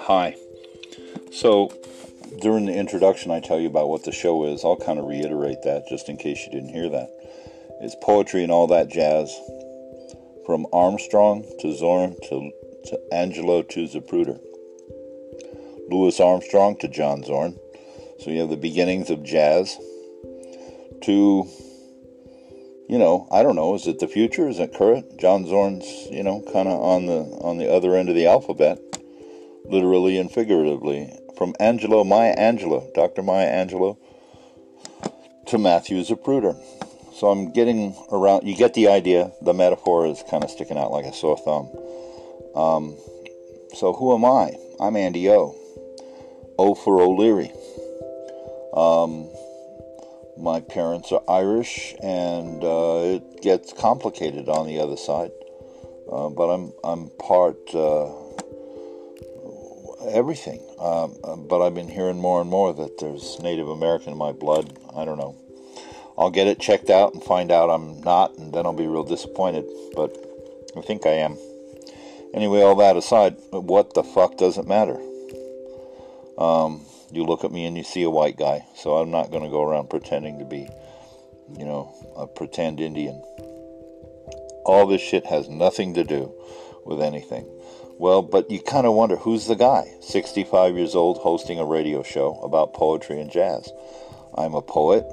Hi. So, during the introduction, I tell you about what the show is. I'll kind of reiterate that just in case you didn't hear that. It's poetry and all that jazz, from Armstrong to Zorn to, to Angelou to Zapruder. Louis Armstrong to John Zorn. So you have the beginnings of jazz to, you know, I don't know, is it the future? Is it current? John Zorn's, you know, kind of on the on the other end of the alphabet literally and figuratively. From Angelou, Maya Angelou, Dr. Maya Angelou, to Matthew Zapruder. So I'm getting around, you get the idea. The metaphor is kind of sticking out like a sore thumb. Um, so who am I? I'm Andy O. O for O'Leary. Um, my parents are Irish, and uh, it gets complicated on the other side. Uh, but I'm I'm part uh, everything. Um, uh, but I've been hearing more and more that there's Native American in my blood. I don't know. I'll get it checked out and find out I'm not, and then I'll be real disappointed. But I think I am. Anyway, all that aside, what the fuck doesn't matter? Um, you look at me and you see a white guy, so I'm not going to go around pretending to be, you know, a pretend Indian. All this shit has nothing to do with anything. Well, but you kind of wonder who's the guy? 65 years old, hosting a radio show about poetry and jazz. I'm a poet.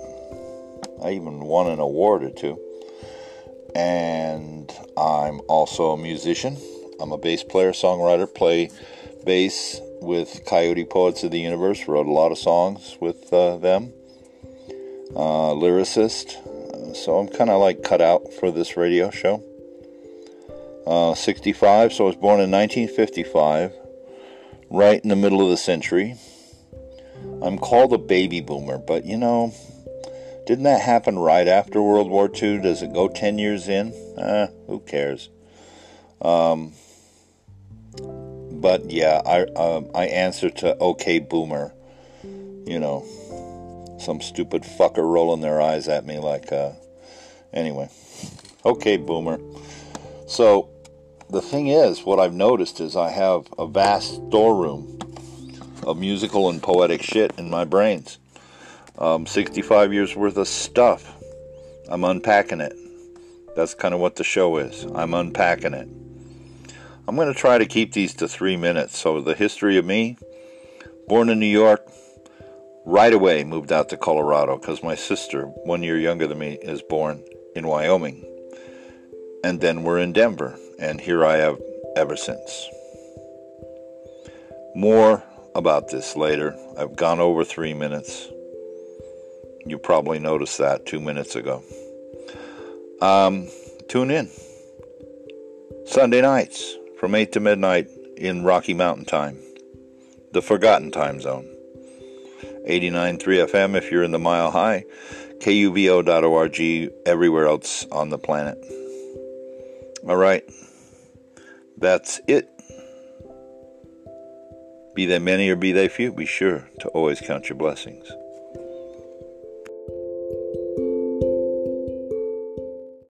I even won an award or two. And I'm also a musician. I'm a bass player, songwriter, play bass with Coyote Poets of the Universe, wrote a lot of songs with uh, them. Uh, lyricist. So I'm kind of like cut out for this radio show uh, 65, so I was born in 1955, right in the middle of the century. I'm called a baby boomer, but you know, didn't that happen right after World War II? Does it go 10 years in? Eh, who cares? Um, but yeah, I uh, I answer to OK Boomer. You know, some stupid fucker rolling their eyes at me like. Uh, anyway, OK Boomer. So the thing is, what I've noticed is I have a vast storeroom of musical and poetic shit in my brains. Um, 65 years worth of stuff. I'm unpacking it. That's kind of what the show is. I'm unpacking it. I'm going to try to keep these to three minutes. So, the history of me born in New York, right away moved out to Colorado because my sister, one year younger than me, is born in Wyoming. And then we're in Denver and here I have ever since. More about this later. I've gone over three minutes. You probably noticed that two minutes ago. Um, tune in. Sunday nights from 8 to midnight in Rocky Mountain Time, the forgotten time zone. 89.3 FM if you're in the mile high, kuvo.org everywhere else on the planet. All right. That's it. Be they many or be they few, be sure to always count your blessings.